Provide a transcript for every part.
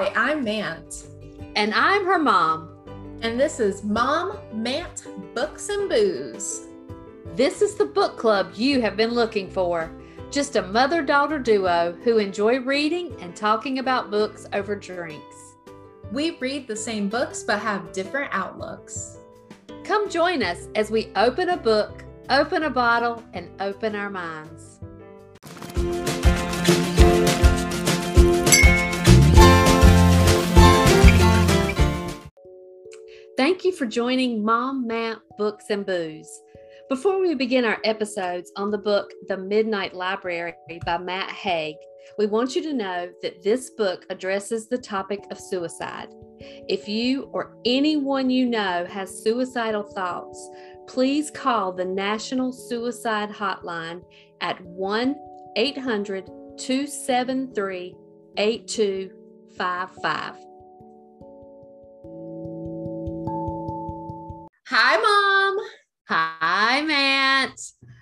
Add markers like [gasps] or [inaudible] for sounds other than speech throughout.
Hi, I'm Mant. And I'm her mom. And this is Mom Mant Books and Booze. This is the book club you have been looking for. Just a mother daughter duo who enjoy reading and talking about books over drinks. We read the same books but have different outlooks. Come join us as we open a book, open a bottle, and open our minds. Thank you for joining Mom Mant Books and Booze. Before we begin our episodes on the book The Midnight Library by Matt Haig, we want you to know that this book addresses the topic of suicide. If you or anyone you know has suicidal thoughts, please call the National Suicide Hotline at 1 800 273 8255. Hi, Mom. Hi, Matt.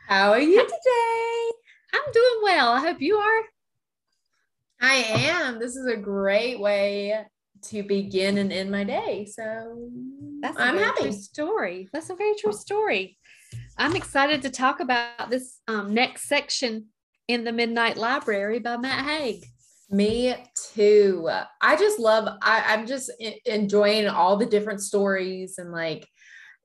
How are you today? I'm doing well. I hope you are. I am. This is a great way to begin and end my day. So That's a I'm very happy. true story. That's a very true story. I'm excited to talk about this um, next section in the Midnight Library by Matt Haig. Me too. I just love, I, I'm just enjoying all the different stories and like,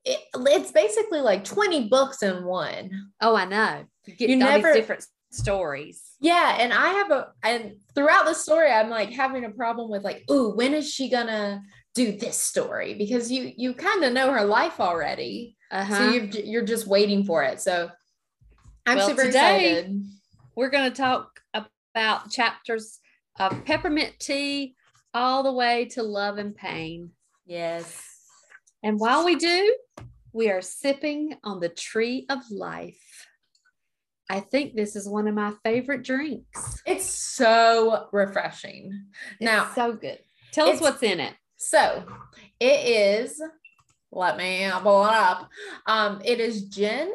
it, it's basically like 20 books in one. Oh, I know. You get You all never- these different stories. Yeah, and I have a and throughout the story, I'm like having a problem with like, ooh, when is she gonna do this story? Because you you kind of know her life already, Uh-huh. so you're you're just waiting for it. So I'm Well, super today- excited. We're going to talk about chapters of peppermint tea all the way to love and pain. Yes. And while we do, we are sipping on the tree of life. I think this is one of my favorite drinks. It's so refreshing. Now, so good. Tell us what's in it. so it is. Let me pull it up. Um, it is gin.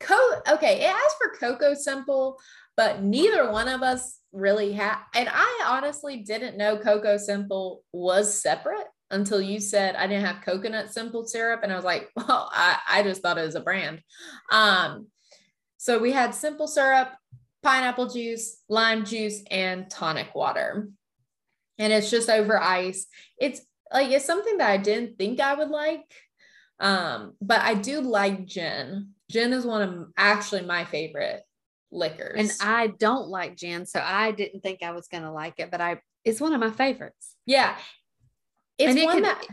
Co- okay, it asks for cocoa simple, but neither one of us really had. And I honestly didn't know cocoa simple was separate until you said I didn't have coconut simple syrup, and I was like, [laughs] well, I, I just thought it was a brand. Um, so we had simple syrup, pineapple juice, lime juice, and tonic water. And it's just over ice. It's like it's something that I didn't think I would like. Um, but I do like gin. Gin is one of actually my favorite liquors. And I don't like gin, so I didn't think I was going to like it, but I it's one of my favorites. yeah, it's And it one could- that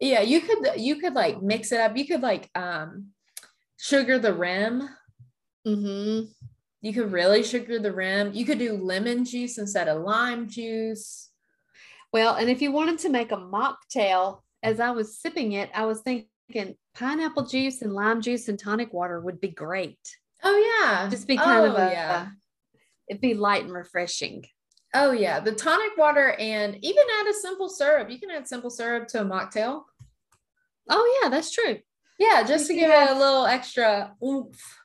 yeah, you could you could like mix it up. You could like um sugar the rim. Mm-hmm. You could really sugar the rim. You could do lemon juice instead of lime juice. Well, and if you wanted to make a mocktail, as I was sipping it, I was thinking pineapple juice and lime juice and tonic water would be great. Oh yeah. Just be kind of Oh, a yeah. it'd be light and refreshing. Oh yeah, the tonic water and even add a simple syrup. You can add simple syrup to a mocktail. Oh yeah, that's true. Yeah, just to give it a little extra oomph.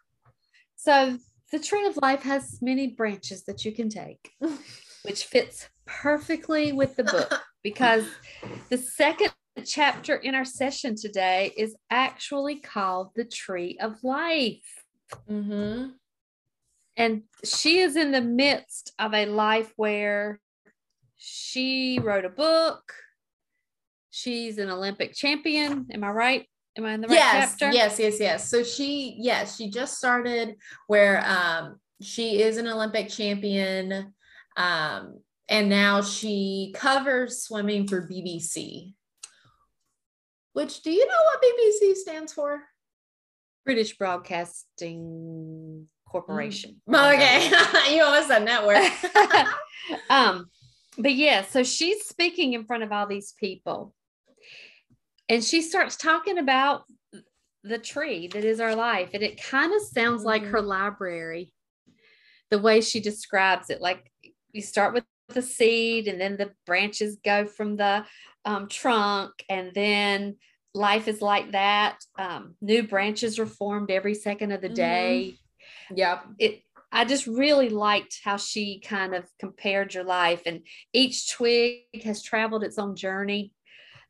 So the tree of life has many branches that you can take, [laughs] which fits perfectly with the book [laughs] because the second chapter in our session today is actually called the tree of life. Mm-hmm. And she is in the midst of a life where she wrote a book. She's an Olympic champion. Am I right? Am I in the right yes, chapter? yes, yes, yes. So she, yes, she just started where um she is an Olympic champion. Um, and now she covers swimming for BBC. Which do you know what BBC stands for? British Broadcasting Corporation. Okay, [laughs] you almost said network. [laughs] um, but yeah, so she's speaking in front of all these people. And she starts talking about the tree that is our life. And it kind of sounds like her library, the way she describes it. Like you start with the seed, and then the branches go from the um, trunk, and then life is like that. Um, new branches are formed every second of the Mhm. day yep. it I just really liked how she kind of compared your life, and each twig has traveled its own journey.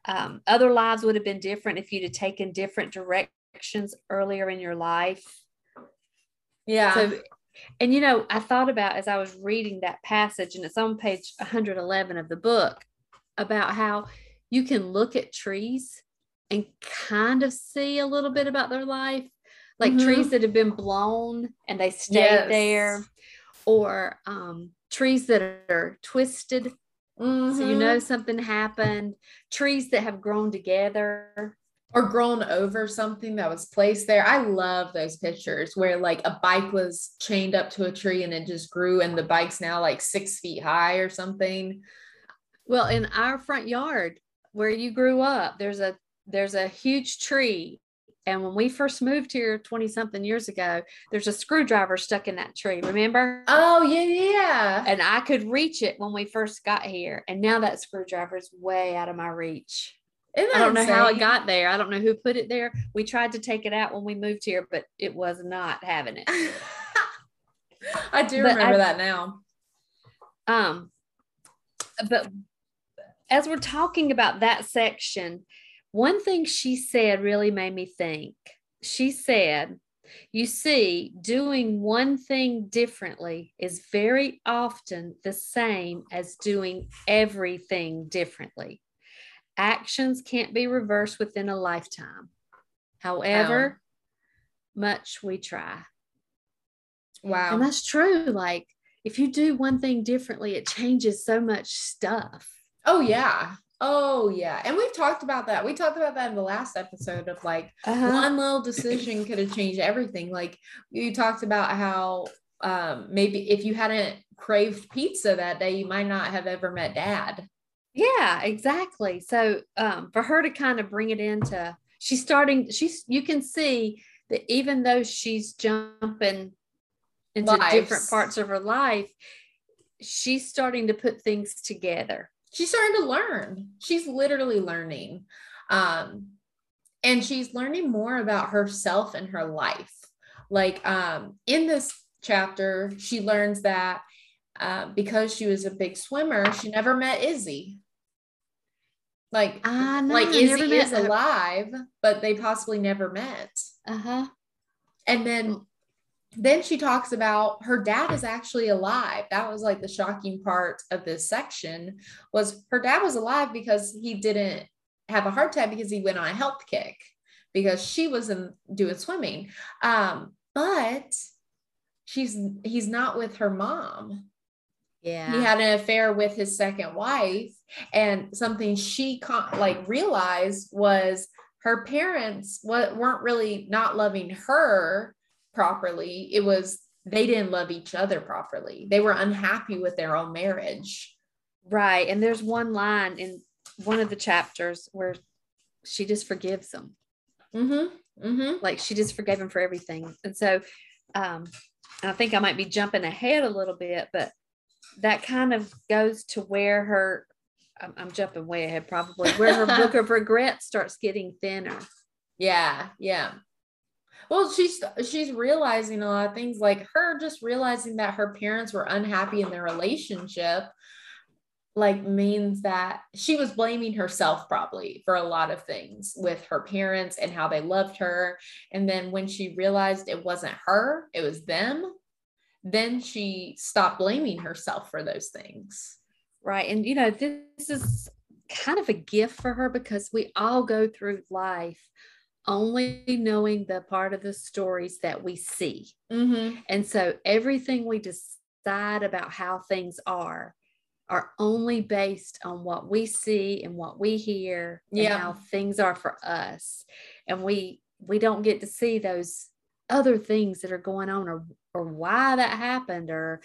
Um, other lives would have been different if you'd have taken different directions earlier in your life. Yeah. So, and you know, I thought about as I was reading that passage, and it's on page 111 of the book, about how you can look at trees and kind of see a little bit about their life, like Mhm. trees that have been blown and they stayed Yes. there, or um, trees that are twisted. So you know something happened, trees that have grown together. or grown over something that was placed there. I love those pictures where like a bike was chained up to a tree and it just grew, and the bike's now like six feet high or something. Well, in our front yard where you grew up, there's a there's a huge tree. And when we first moved here 20 something years ago, there's a screwdriver stuck in that tree. Remember? Oh yeah, yeah. and I could reach it when we first got here. And now that screwdriver is way out of my reach. I don't know how it got there. I don't know who put it there. We tried to take it out when we moved here, but it was not having it. [laughs] I do But remember I- that now. Um, but as we're talking about that section, one thing she said really made me think. She said, You see, doing one thing differently is very often the same as doing everything differently. Actions can't be reversed within a lifetime. However, much we try. Wow. And that's true. Like, if you do one thing differently, it changes so much stuff. Oh yeah. Oh yeah. And we've talked about that. We talked about that in the last episode of like Uh-huh. one little decision could have changed everything. Like you talked about how um maybe if you hadn't craved pizza that day, you might not have ever met dad. Yeah, exactly. So um, for her to kind of bring it into, she's starting, she's, you can see that even though she's jumping into different parts of her life, she's starting to put things together. She's starting to learn. She's literally learning. Um and she's learning more about herself and her life. Like um in this chapter, she learns that uh, because she was a big swimmer, she never met Izzy. Like, I know. like Izzy is alive, but they possibly never met. Uh-huh. And then then she talks about her dad is actually alive. That was like the shocking part of this section was her dad was alive because he didn't have a heart attack because he went on a health kick because she was in doing swimming. Um, but she's he's not with her mom. Yeah. He had an affair with his second wife, and something she con- like realized was her parents wa- weren't really not loving her properly. It was they didn't love each other properly. They were unhappy with their own marriage. Right. And there's one line in one of the chapters where she just forgives them. Mm-hmm. Mm-hmm. like she just forgave him for everything and so um i think i might be jumping ahead a little bit but that kind of goes to where her i'm, I'm jumping way ahead probably where her [laughs] book of regret starts getting thinner Yeah, yeah. Well, she's she's realizing a lot of things like her just realizing that her parents were unhappy in their relationship like means that she was blaming herself probably for a lot of things with her parents and how they loved her. And then when she realized it wasn't her it was them then she stopped blaming herself for those things. Right. And you know this is kind of a gift for her because we all go through life only knowing the part of the stories that we see mm-hmm. And so everything we decide about how things are are only based on what we see and what we hear and Yeah. how things are for us. And we we don't get to see those other things that are going on or or why that happened or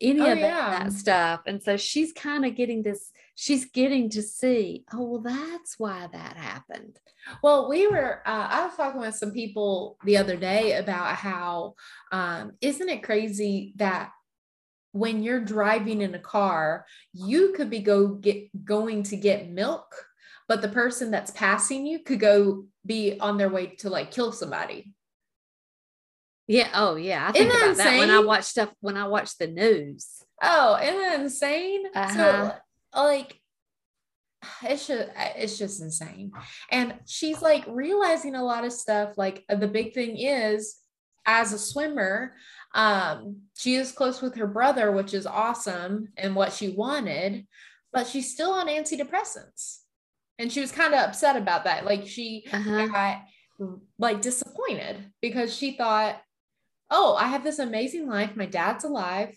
any Oh, of that, yeah. that stuff. And so she's kind of getting this, she's getting to see, oh, well, that's why that happened. Well, we were, uh, I was talking with some people the other day about how, um, isn't it crazy that when you're driving in a car, you could be go get going to get milk, but the person that's passing you could go be on their way to like kill somebody. Yeah. Oh, yeah. I think Isn't that about that when I watch stuff, when I watch the news. Oh, isn't that insane? Uh-huh. So like it's just it's just insane. And she's like realizing a lot of stuff. Like the big thing is as a swimmer, um, she is close with her brother, which is awesome and what she wanted, but she's still on antidepressants. And she was kind of upset about that. Like she Uh-huh. got like disappointed because she thought, oh, I have this amazing life. My dad's alive.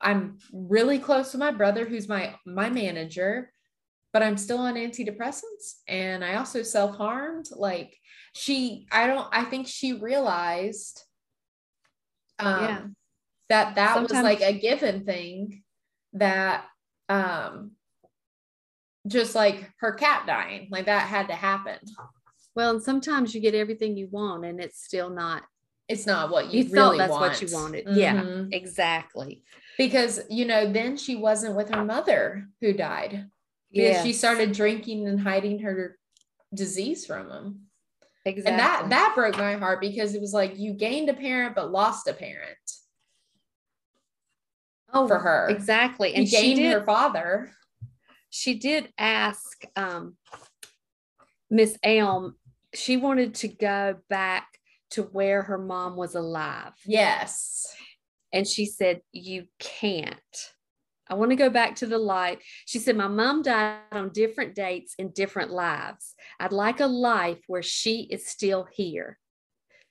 I'm really close to my brother, who's my my manager, but I'm still on antidepressants, and I also self harmed. Like she, I don't. I think she realized, um, Yeah. that that was like a given thing, that um, just like her cat dying, like that had to happen. Well, and sometimes you get everything you want and it's still not, It's not what you, you, thought really that's want. what you wanted. Yeah, Mhm. exactly. because you know then she wasn't with her mother who died because Yeah. she started drinking and hiding her disease from him exactly. and that that broke my heart because it was like you gained a parent but lost a parent oh, for her. Exactly. And you she gained did, her father she did ask um, Miss Elm, she wanted to go back to where her mom was alive. yes And she said, You can't. I want to go back to the light. She said, My mom died on different dates in different lives. I'd like a life where she is still here.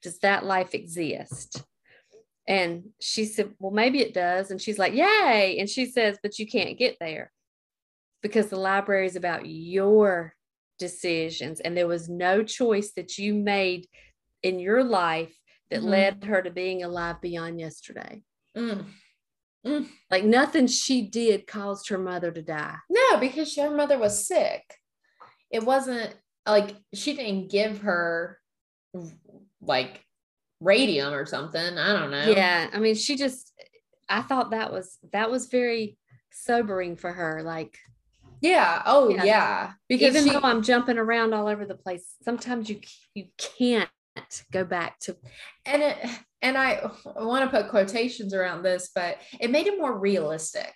Does that life exist? And she said, Well, maybe it does. And she's like, Yay. And she says, But you can't get there because the library is about your decisions. And there was no choice that you made in your life that Mhm. led her to being alive beyond yesterday. Mm. Like nothing she did caused her mother to die. no because her mother was sick it wasn't like she didn't give her like radium or something i don't know Yeah. I mean, she just, I thought that was, that was very sobering for her. Like, yeah oh Yeah. yeah, because even she, though I'm jumping around all over the place, sometimes you, you can't go back to, and it and I, want to put quotations around this, but it made it more realistic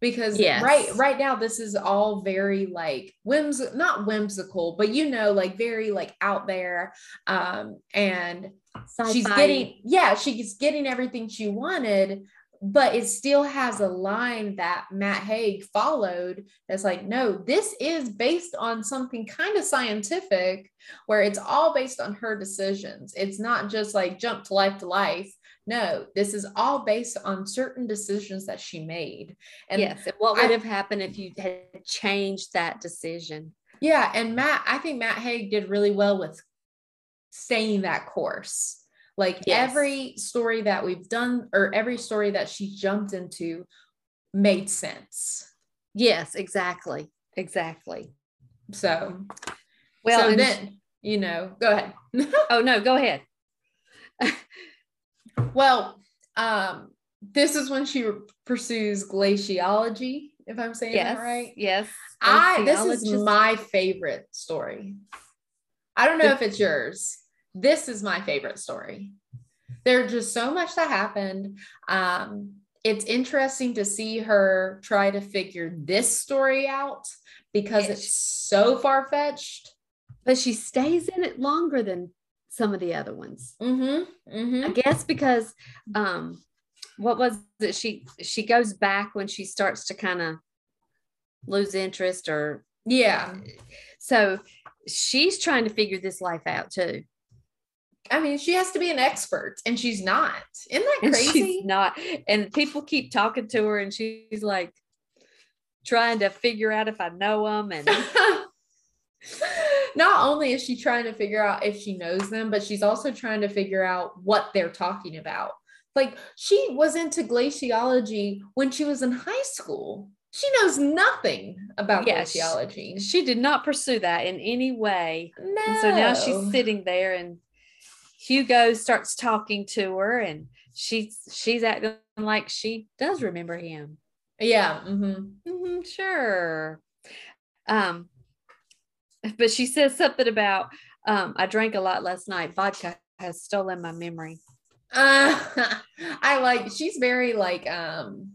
because Yes. right right now this is all very like whims not whimsical, but you know like very like out there um and she's sci-fi. getting yeah she's getting everything she wanted but it still has a line that matt haig followed that's like no this is based on something kind of scientific where it's all based on her decisions it's not just like jump to life to life no this is all based on certain decisions that she made and yes. What would I- have happened if you had changed that decision? Yeah, and Matt, I think Matt Haig did really well with staying that course. Like Yes. every story that we've done, or every story that she jumped into, made sense. Yes, exactly. Exactly. So, Well, so and- then you know, go ahead. [laughs] oh no, go ahead. well, um, this is when she pursues glaciology, if I'm saying Yes. that right. Yes. I this is my favorite story. I don't know if it's yours. This is my favorite story. There's just so much that happened. Um, it's interesting to see her try to figure this story out because Yes. it's so far fetched. but she stays in it longer than some of the other ones. Mm-hmm. Mm-hmm. I guess because um what was it she she goes back when she starts to kind of lose interest or Yeah. so she's trying to figure this life out too. I mean, she has to be an expert, and she's not. Isn't that crazy? she's not and people keep talking to her and she's like trying to figure out if I know them and [laughs] not only is she trying to figure out if she knows them, but she's also trying to figure out what they're talking about. Like she was into glaciology when she was in high school. She knows nothing about Yeah, she- glaciology. she did not pursue that in any way. No. And so now she's sitting there and Hugo starts talking to her and she's she's acting like she does remember him. Yeah. mhm. Mhm, sure. Um, but she says something about um, I drank a lot last night. Vodka has stolen my memory. Uh, [laughs] I like she's very like um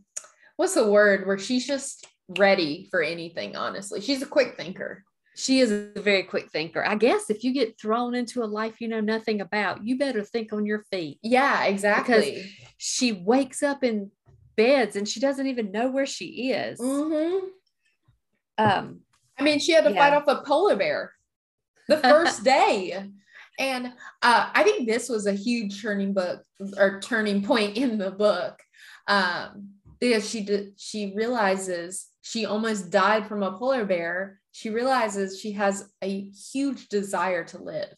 what's the word where she's just ready for anything, honestly. She's a quick thinker. She is a very quick thinker. I guess if you get thrown into a life you know nothing about, you better think on your feet. Yeah, exactly. Because she wakes up in beds and she doesn't even know where she is. Mm-hmm. Um, I mean, she had to Yeah. fight off a polar bear the first [laughs] day. And uh, I think this was a huge turning book or turning point in the book um, because she did, she realizes she almost died from a polar bear. She realizes she has a huge desire to live.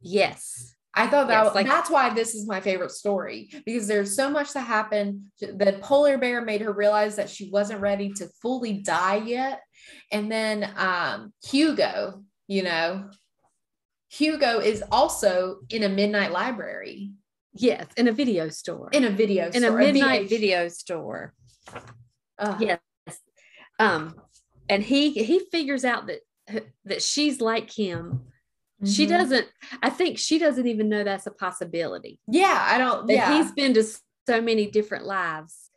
yes. I thought that Yes, like- that's why this is my favorite story because there's so much that happened. The polar bear made her realize that she wasn't ready to fully die yet. And then um, Hugo, you know, Hugo is also in a midnight library Yes. In a video store. in a video store, in a midnight VH. video store. Ugh. Yes. Um, and he he figures out that that she's like him. She Mhm. doesn't. I think she doesn't even know that's a possibility. Yeah, I don't. That Yeah, he's been to so many different lives.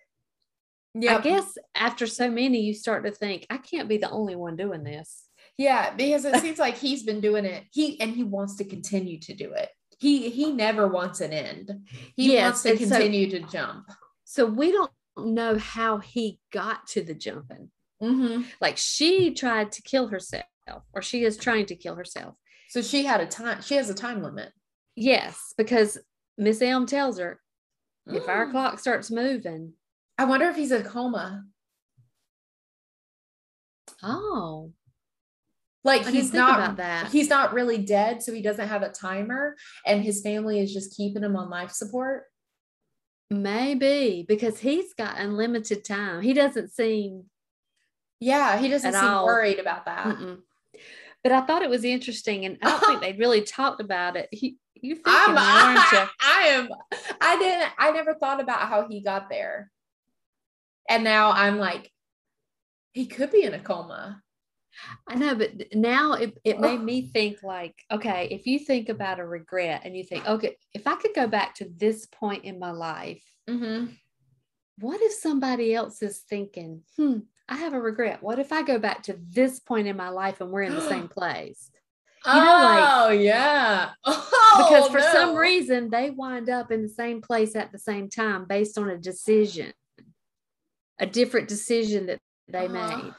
yeah, I guess after so many, you start to think, I can't be the only one doing this. yeah, because it [laughs] seems like he's been doing it. He and he wants to continue to do it. He he never wants an end. He Yes, wants to and so- continue to jump. So we don't know how he got to the jumping. Mhm. Like she tried to kill herself, or she is trying to kill herself. So she had a time. She has a time limit. Yes, because Miss Elm tells her if our Mm. clock starts moving, I wonder if he's in a coma. oh, Like I he's not he's not really dead, so he doesn't have a timer, and his family is just keeping him on life support. maybe because he's got unlimited time. He doesn't seem. Yeah, he doesn't seem all. worried about that. mm-mm. But I thought it was interesting, and I don't think [laughs] they really talked about it. He, you thinking, I'm [laughs] you? I am I didn't I never thought about how he got there. And now I'm like, he could be in a coma. I know, but now it, it made me think like, okay, if you think about a regret and you think, okay, if I could go back to this point in my life, Mm-hmm. what if somebody else is thinking, hmm, I have a regret. What if I go back to this point in my life and we're in the [gasps] same place? Oh You know, like- yeah. [laughs] Because Oh, for some reason they wind up in the same place at the same time based on a decision, a different decision that they Uh, made.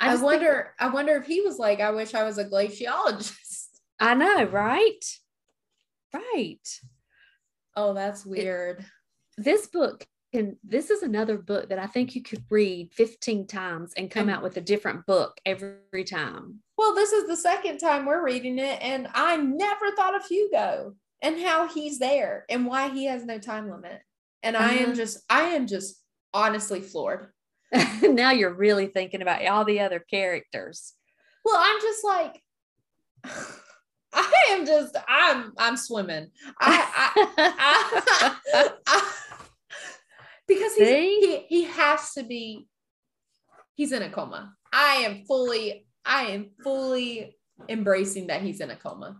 I, think- wonder. I wonder if he was like, I wish I was a glaciologist. [laughs] I know, right? Right. Oh, that's weird. this book and this is another book that I think you could read 15 times and come out with a different book every time. well, this is the second time we're reading it, and I never thought of Hugo and how he's there and why he has no time limit. And I am Uh-huh. just, I am just honestly floored. [laughs] now you're really thinking about all the other characters. Well, I'm just like, [sighs] I am just, I'm, I'm swimming. I, I, I, [laughs] [laughs] I because he, he has to be, he's in a coma. I am fully, I am fully embracing that he's in a coma.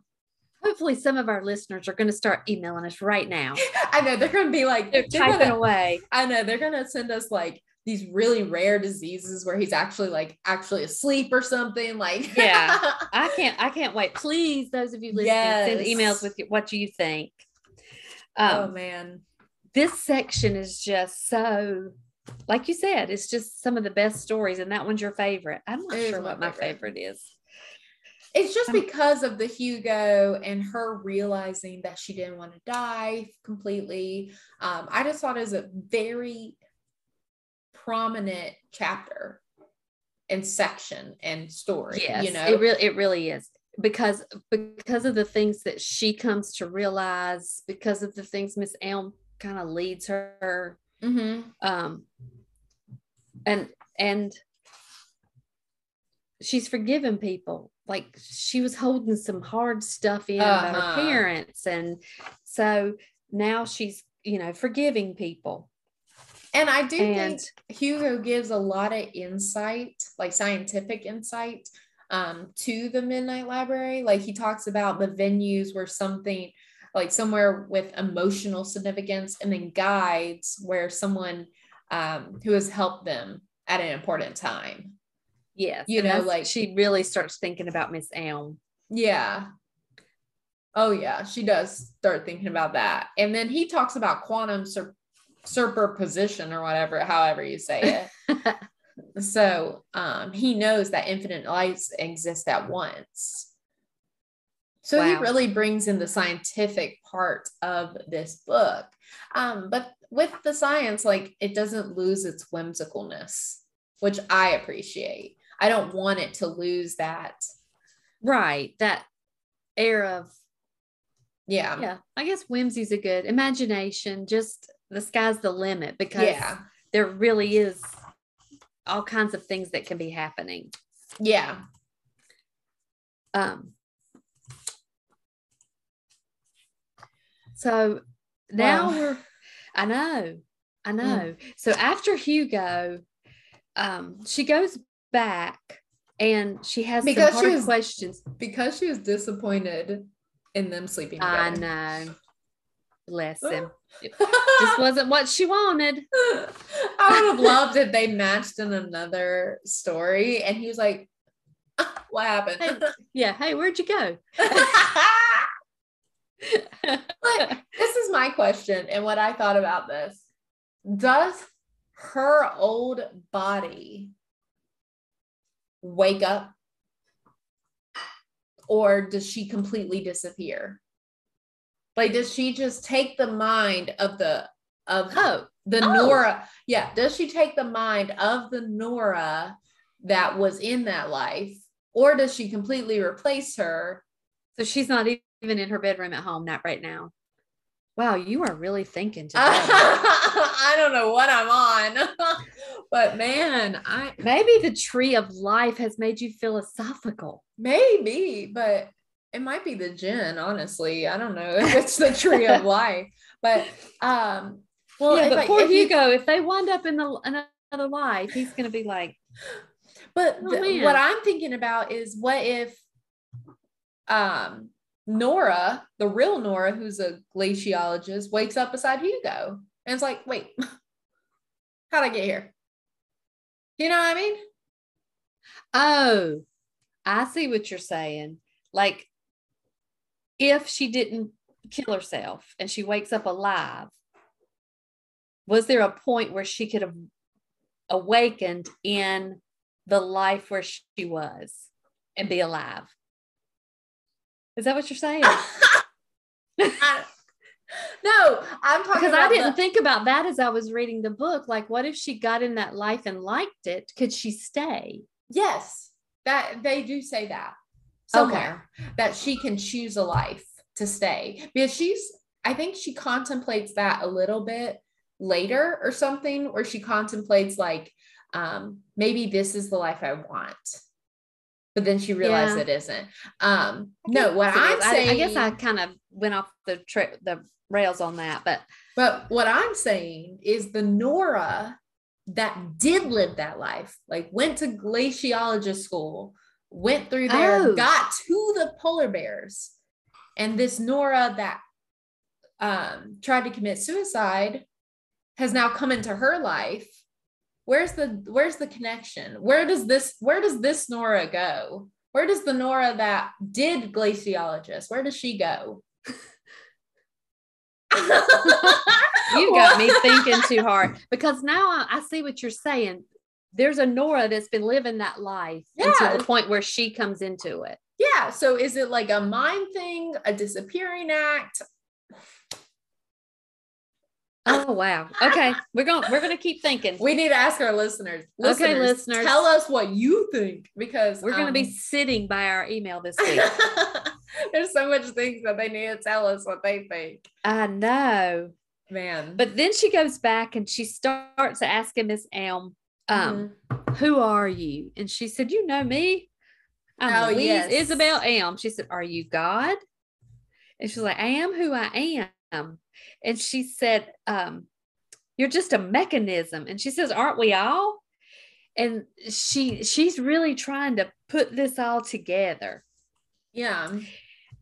Hopefully, some of our listeners are going to start emailing us right now. [laughs] I know they're going to be like, They're they're typing gonna, away. I know they're going to send us like these really rare diseases where he's actually like actually asleep or something. Like, [laughs] Yeah. I can't. I can't wait. Please, those of you listening, send emails with what do you think. oh Um, man. This section is just so, like you said, it's just some of the best stories, and that one's your favorite. I'm not It sure my what my favorite. favorite is. It's just Um, because of the Hugo and her realizing that she didn't want to die completely. Um, I just thought it was a very prominent chapter and section and story. Yes, you know, it really it really is because because of the things that she comes to realize, because of the things Miss Elm kind of leads her, Mhm. um, and and she's forgiven people. Like she was holding some hard stuff in about Uh-huh. her parents, and so now she's you know forgiving people. And I do And- think Hugo gives a lot of insight, like scientific insight, um, to the Midnight Library. Like he talks about the venues where something like somewhere with emotional significance, and then guides where someone um, who has helped them at an important time. Yes. You know, like- she really starts thinking about Miss Elm. Yeah. Oh yeah, she does start thinking about that. And then he talks about quantum sur- superposition or whatever, however you say it. [laughs] so um he knows that infinite lights exist at once. So he really brings in the scientific part of this book. Um, but with the science, like it doesn't lose its whimsicalness, which I appreciate. I don't want it to lose that. Right. That air of Yeah. yeah, I guess whimsy's a good imagination, just the sky's the limit because Yeah. there really is all kinds of things that can be happening. Yeah. Um so now Wow. we're I know, I know. So after Hugo, um, she goes back and she has Because some she hard was- questions. Because she was disappointed in them sleeping Together. I know. Bless [laughs] him. Just wasn't what she wanted. I would have loved if they matched in another story and he was like, "Ah, [laughs] what happened? Hey. Yeah. Hey, where'd you go? [laughs] but this is my question and what I thought about this. Does her old body wake up or does she completely disappear? Like does she just take the mind of the of oh, the Oh. Nora? Yeah, does she take the mind of the Nora that was in that life or does she completely replace her so she's not e-, even in her bedroom at home, not right now. Wow, you are really thinking [laughs] today. I don't know what I'm on, [laughs] but man, I Maybe the tree of life has made you philosophical. maybe, but it might be the gin. Honestly, I don't know if it's the tree of [laughs] life, but um, well, yeah, if but poor Hugo, if they wind up in the another life, he's going to be like, But Oh, the- what I'm thinking about is what if um Nora, the real Nora, who's a glaciologist, wakes up beside Hugo and it's like, wait, [laughs] how'd I get here? You know what I mean? oh, I see what you're saying. Like, if she didn't kill herself and she wakes up alive, was there a point where she could have awakened in the life where she was and be alive? Is that what you're saying? [laughs] I- no, I'm talking because I didn't the- think about that as I was reading the book. Like, what if she got in that life and liked it? Could she stay? yes, that they do say that somewhere that she can choose a life to stay because she's I think she contemplates that a little bit later or something where she contemplates like um maybe this is the life I want. But then she realized Yeah. it isn't. Um no, what I'm I- saying I, guess I kind of went off the tra- the rails on that, but But what I'm saying is the Nora that did live that life, like went to glaciologist school, went through there, Oh. got to the polar bears. And this Nora that um, tried to commit suicide has now come into her life. Where's the where's the connection? Where does this where does this Nora go? Where does the Nora that did glaciologist? Where does she go? [laughs] you got me thinking too hard because now I, I see what you're saying. There's a Nora that's been living that life Yeah. until the point where she comes into it. Yeah. So is it like a mind thing, a disappearing act? Oh wow. Okay, we're going. We're going to keep thinking. We need to ask our listeners. Okay, listeners. tell us what you think because We're going to um, be sitting by our email this [laughs] week. There's so much things that they need to tell us what they think. I know. Man. But then she goes back and she starts asking Miss Elm, um, Mhm. who are you? And she said, You know me. I'm Oh, Louise yes. Isabel Elm. She said, Are you God? And she's like, I am who I am. And she said, um, You're just a mechanism. And she says, Aren't we all? And she she's really trying to put this all together. yeah.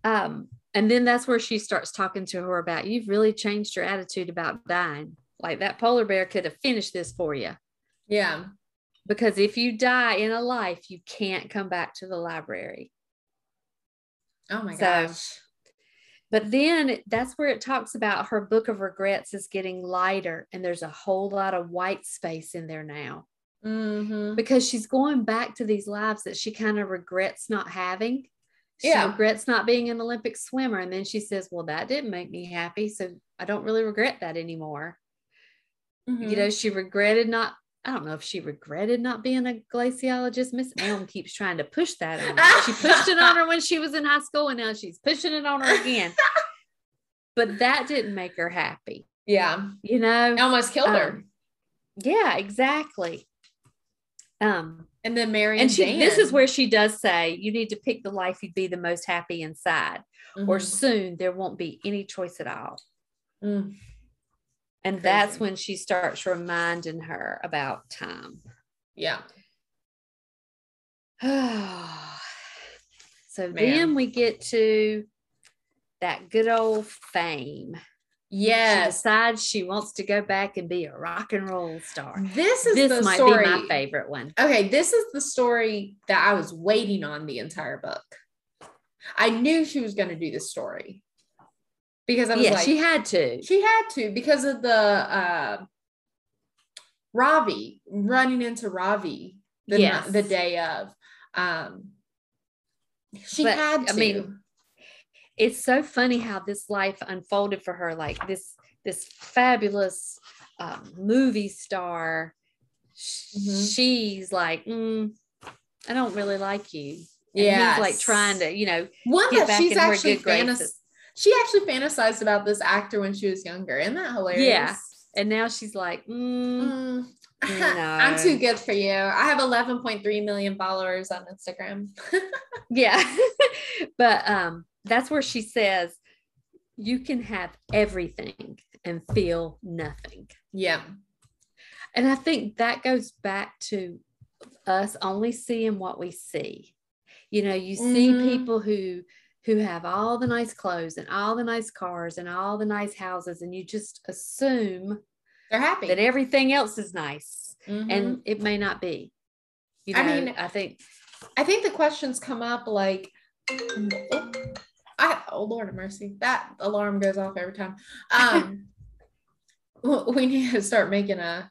Um, and then that's where she starts talking to her about you've really changed your attitude about dying. Like that polar bear could have finished this for you. Yeah. Because if you die in a life, you can't come back to the library. Oh my So- gosh. But then that's where it talks about her book of regrets is getting lighter, and there's a whole lot of white space in there now Mm-hmm. because she's going back to these lives that she kind of regrets not having. She Yeah. regrets not being an Olympic swimmer. And then she says, Well, that didn't make me happy. So I don't really regret that anymore. Mm-hmm. You know, she regretted not, I don't know if she regretted not being a glaciologist. Miss Elm keeps trying to push that on her. She pushed it on her when she was in high school, and now she's pushing it on her again. [laughs] but that didn't make her happy, yeah. you know? Almost killed her. Um, yeah, exactly. Um, And then Mary and she, this is where she does say you need to pick the life you'd be the most happy inside, or Mhm. soon there won't be any choice at all. Mm. And that's when she starts reminding her about time. Yeah. [sighs] so Man. then we get to that good old fame. She Yes. decides she wants to go back and be a rock and roll star. This is This might story. be my favorite one. Okay, this is the story that I was waiting on the entire book. I knew she was going to do this story because I was Yeah, like, she had to. She had to because of the uh Ravi running into Ravi the Yes. the day of. Um she But, had to. I mean, It's so funny how this life unfolded for her, like this this fabulous um, movie star. Mhm. She's like, "Mm, I don't really like you. Yeah, like trying to, you know, one that she's actually fantasized. She actually fantasized about this actor when she was younger. Isn't that hilarious? Yeah. and now she's like, mm, Mm. [laughs] No. I'm too good for you. I have 11.3 million followers on Instagram. [laughs] yeah. [laughs] but um, that's where she says, you can have everything and feel nothing. yeah. And I think that goes back to us only seeing what we see. You know, you see Mhm. people who who have all the nice clothes and all the nice cars and all the nice houses and you just assume They're happy. that everything else is nice Mhm. and it may not be. You know, I I mean, I think I think the questions come up like, oh, I, oh Lord of mercy, that alarm goes off every time. Um, [laughs] we need to start making a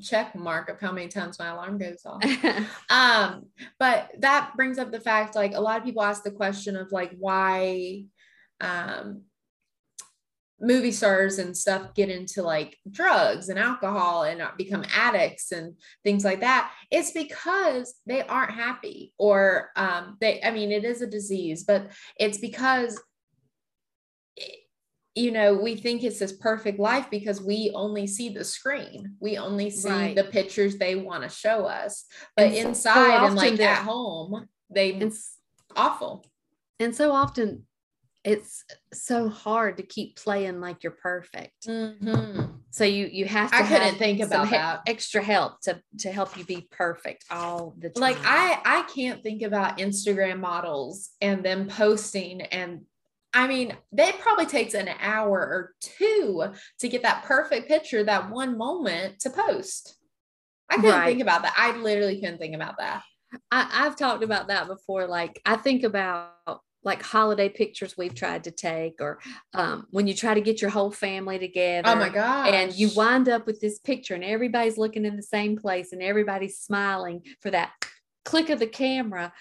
check mark of how many times my alarm goes off. [laughs] Um, but that brings up the fact like a lot of people ask the question of like why um movie stars and stuff get into like drugs and alcohol and become addicts and things like that it's because they aren't happy or um they i mean it is a disease but it's because you know we think it's this perfect life because we only see the screen we only see Right. the pictures they want to show us but And so inside and like at home they and, s- awful and so often it's so hard to keep playing like you're perfect. Mhm. So you you have to I couldn't think about he- that. extra help to to help you be perfect all the time. like i i can't think about instagram models and them posting and i mean that probably takes an hour or two to get that perfect picture that one moment to post i couldn't Right. think about that i literally couldn't think about that I, I've talked about that before. Like I think about like holiday pictures we've tried to take, or um, when you try to get your whole family together. oh my god And you wind up with this picture, and everybody's looking in the same place, and everybody's smiling for that click of the camera.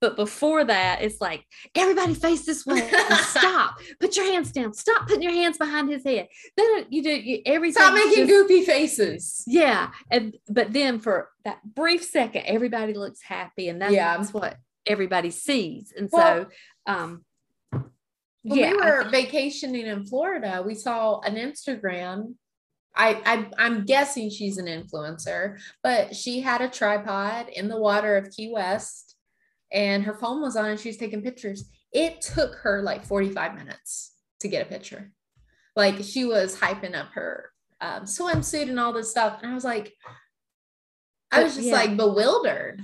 But before that, it's like everybody face this way. [laughs] Stop. Put your hands down. Stop putting your hands behind his head. Then you do you, everything. stop making goofy faces Yeah, and but then for that brief second, everybody looks happy, and that's, Yeah. what everybody sees. And Well, so, um, when yeah, we were vacationing in Florida, we saw an Instagram. I, I I'm guessing she's an influencer, but she had a tripod in the water of Key West, and her phone was on, and she was taking pictures. It took her like 45 minutes to get a picture. Like she was hyping up her um, swimsuit and all this stuff, and I was like, I was just yeah. like bewildered.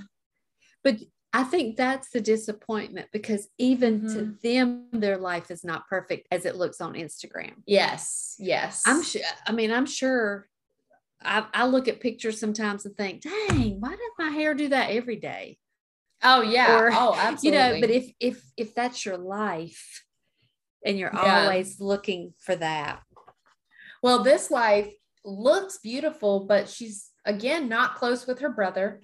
but I think that's the disappointment because even mm-hmm. to them, their life is not perfect as it looks on Instagram. Yes. Yes. I'm sure. I mean, I'm sure I, I look at pictures sometimes and think, dang, why does my hair do that every day? Oh yeah. Or, oh, absolutely. [laughs] You know, but if if if that's your life and you're yeah. always looking for that. Well, this life looks beautiful, but she's again not close with her brother,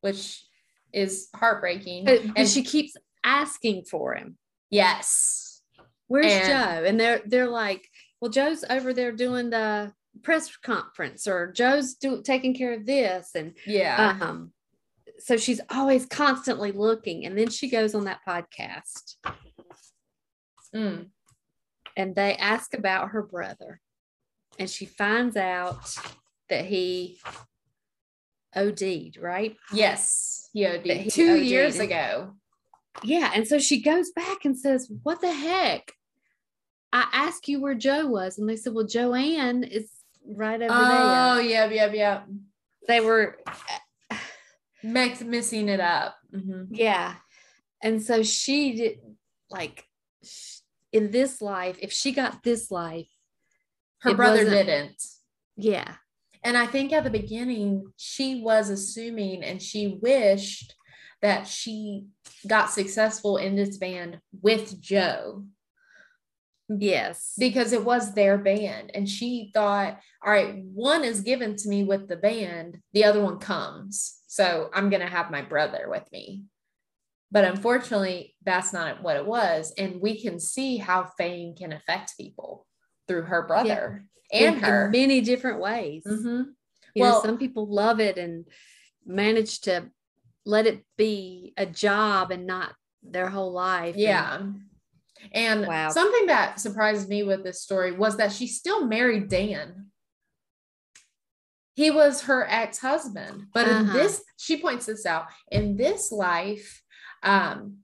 which is heartbreaking. But, and she keeps asking for him. Yes. Where's and, Joe? And they're they're like, well, Joe's over there doing the press conference, or Joe's do, taking care of this, and yeah. Um, so she's always constantly looking, and then she goes on that podcast, mm. and they ask about her brother, and she finds out that he OD'd, right? Yes, he OD'd he two OD'd. years ago. Yeah. And so she goes back and says, What the heck? I asked you where Joe was. And they said, Well, Joanne is right over oh, there. Oh, yeah, yeah, yeah. They were Mix, missing it up. Mm-hmm. Yeah. And so she did, like, in this life, if she got this life, her brother didn't. Yeah. And I think at the beginning, she was assuming and she wished that she got successful in this band with Joe. Yes. Because it was their band. And she thought, all right, one is given to me with the band, the other one comes. So I'm going to have my brother with me. But unfortunately, that's not what it was. And we can see how fame can affect people through her brother and in, her in many different ways. Mm-hmm. You well, know, some people love it and manage to let it be a job and not their whole life. Yeah. And, and wow. something that surprised me with this story was that she still married Dan. He was her ex husband. But uh-huh. in this, she points this out in this life, um,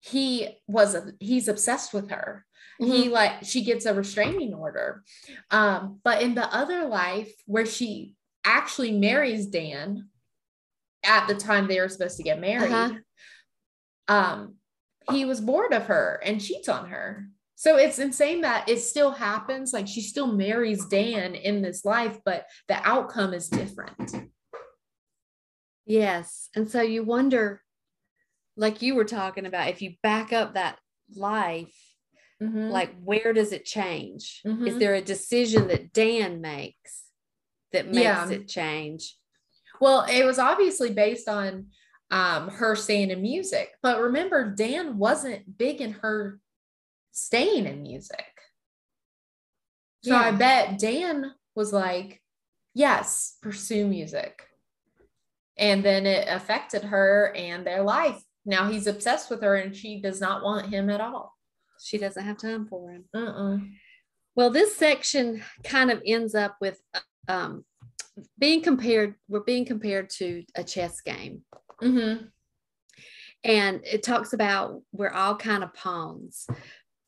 he was, a, he's obsessed with her. Mm-hmm. He like she gets a restraining order. Um, but in the other life where she actually marries Dan at the time they were supposed to get married, uh-huh. um, he was bored of her and cheats on her. So it's insane that it still happens. Like she still marries Dan in this life, but the outcome is different. Yes. And so you wonder, like you were talking about, if you back up that life, Mm-hmm. Like, where does it change? Mm-hmm. Is there a decision that Dan makes that makes yeah. it change? Well, it was obviously based on um, her staying in music. But remember, Dan wasn't big in her staying in music. So yeah. I bet Dan was like, yes, pursue music. And then it affected her and their life. Now he's obsessed with her and she does not want him at all. She doesn't have time for him. Uh-uh. Well, this section kind of ends up with um, being compared. We're being compared to a chess game. Mm-hmm. And it talks about we're all kind of pawns,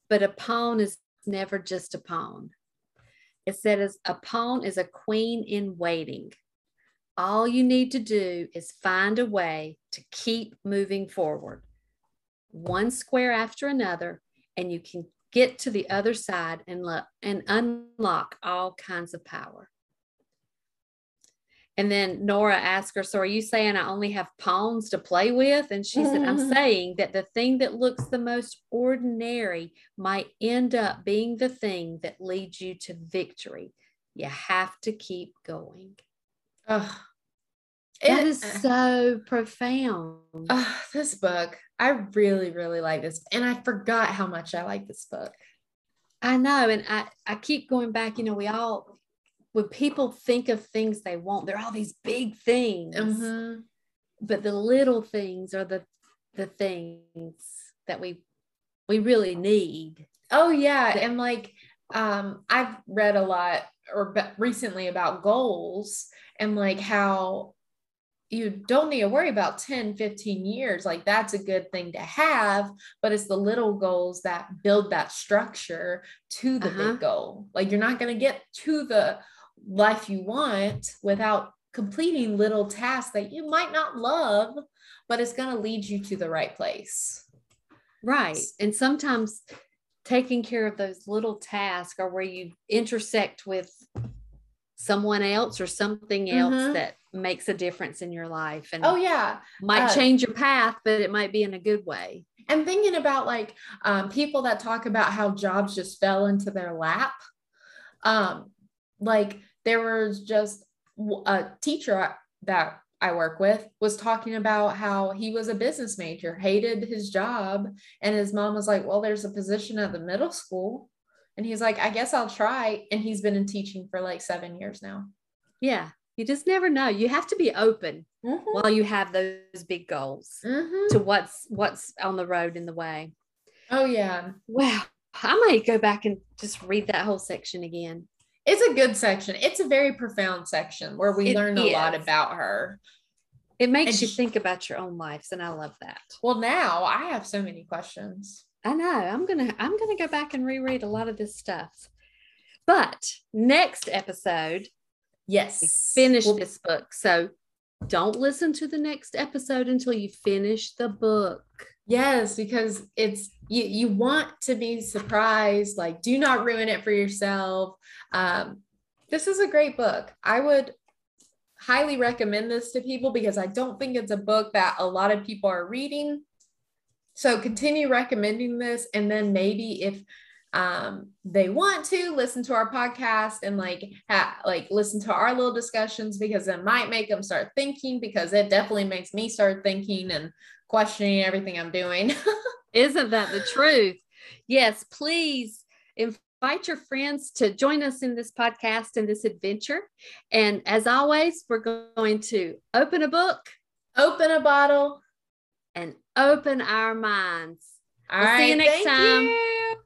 but a pawn is never just a pawn. It says a pawn is a queen in waiting. All you need to do is find a way to keep moving forward, one square after another, and you can get to the other side and, lo- and unlock all kinds of power. And then Nora asked her, So are you saying I only have pawns to play with? And she said, I'm [laughs] saying that the thing that looks the most ordinary might end up being the thing that leads you to victory. You have to keep going. Oh, it is uh, so profound. Oh, this book. I really, really like this. And I forgot how much I like this book. I know. And I, I keep going back, you know, we all, when people think of things they want, they're all these big things. Mm-hmm. But the little things are the the things that we we really need. Oh yeah. That, and like um I've read a lot or recently about goals and like how you don't need to worry about 10 15 years like that's a good thing to have but it's the little goals that build that structure to the uh-huh. big goal like you're not going to get to the life you want without completing little tasks that you might not love, but it's going to lead you to the right place. Right. And sometimes taking care of those little tasks are where you intersect with someone else or something else mm-hmm. that makes a difference in your life and oh yeah might uh, change your path but it might be in a good way and thinking about like um, people that talk about how jobs just fell into their lap um, like there was just a teacher that I work with was talking about how he was a business major, hated his job, and his mom was like, "Well, there's a position at the middle school." And he's like, "I guess I'll try." And he's been in teaching for like 7 years now. Yeah. You just never know. You have to be open mm-hmm. while you have those big goals mm-hmm. to what's what's on the road in the way. Oh yeah. Wow. I might go back and just read that whole section again. It's a good section. It's a very profound section where we it learn a lot about her. It makes and you she, think about your own lives, and I love that. Well, now I have so many questions. I know. I'm gonna I'm gonna go back and reread a lot of this stuff. But next episode, yes, finish well, this book. So don't listen to the next episode until you finish the book. Yes, because it's you you want to be surprised. Like, do not ruin it for yourself. Um, this is a great book. I would highly recommend this to people because I don't think it's a book that a lot of people are reading. So continue recommending this, and then maybe if um, they want to listen to our podcast and like ha- like listen to our little discussions because it might make them start thinking because it definitely makes me start thinking and questioning everything I'm doing. [laughs] Isn't that the truth? Yes, please invite your friends to join us in this podcast and this adventure. And as always, we're going to open a book, open a bottle, and open our minds. All we'll right, see you next time. You.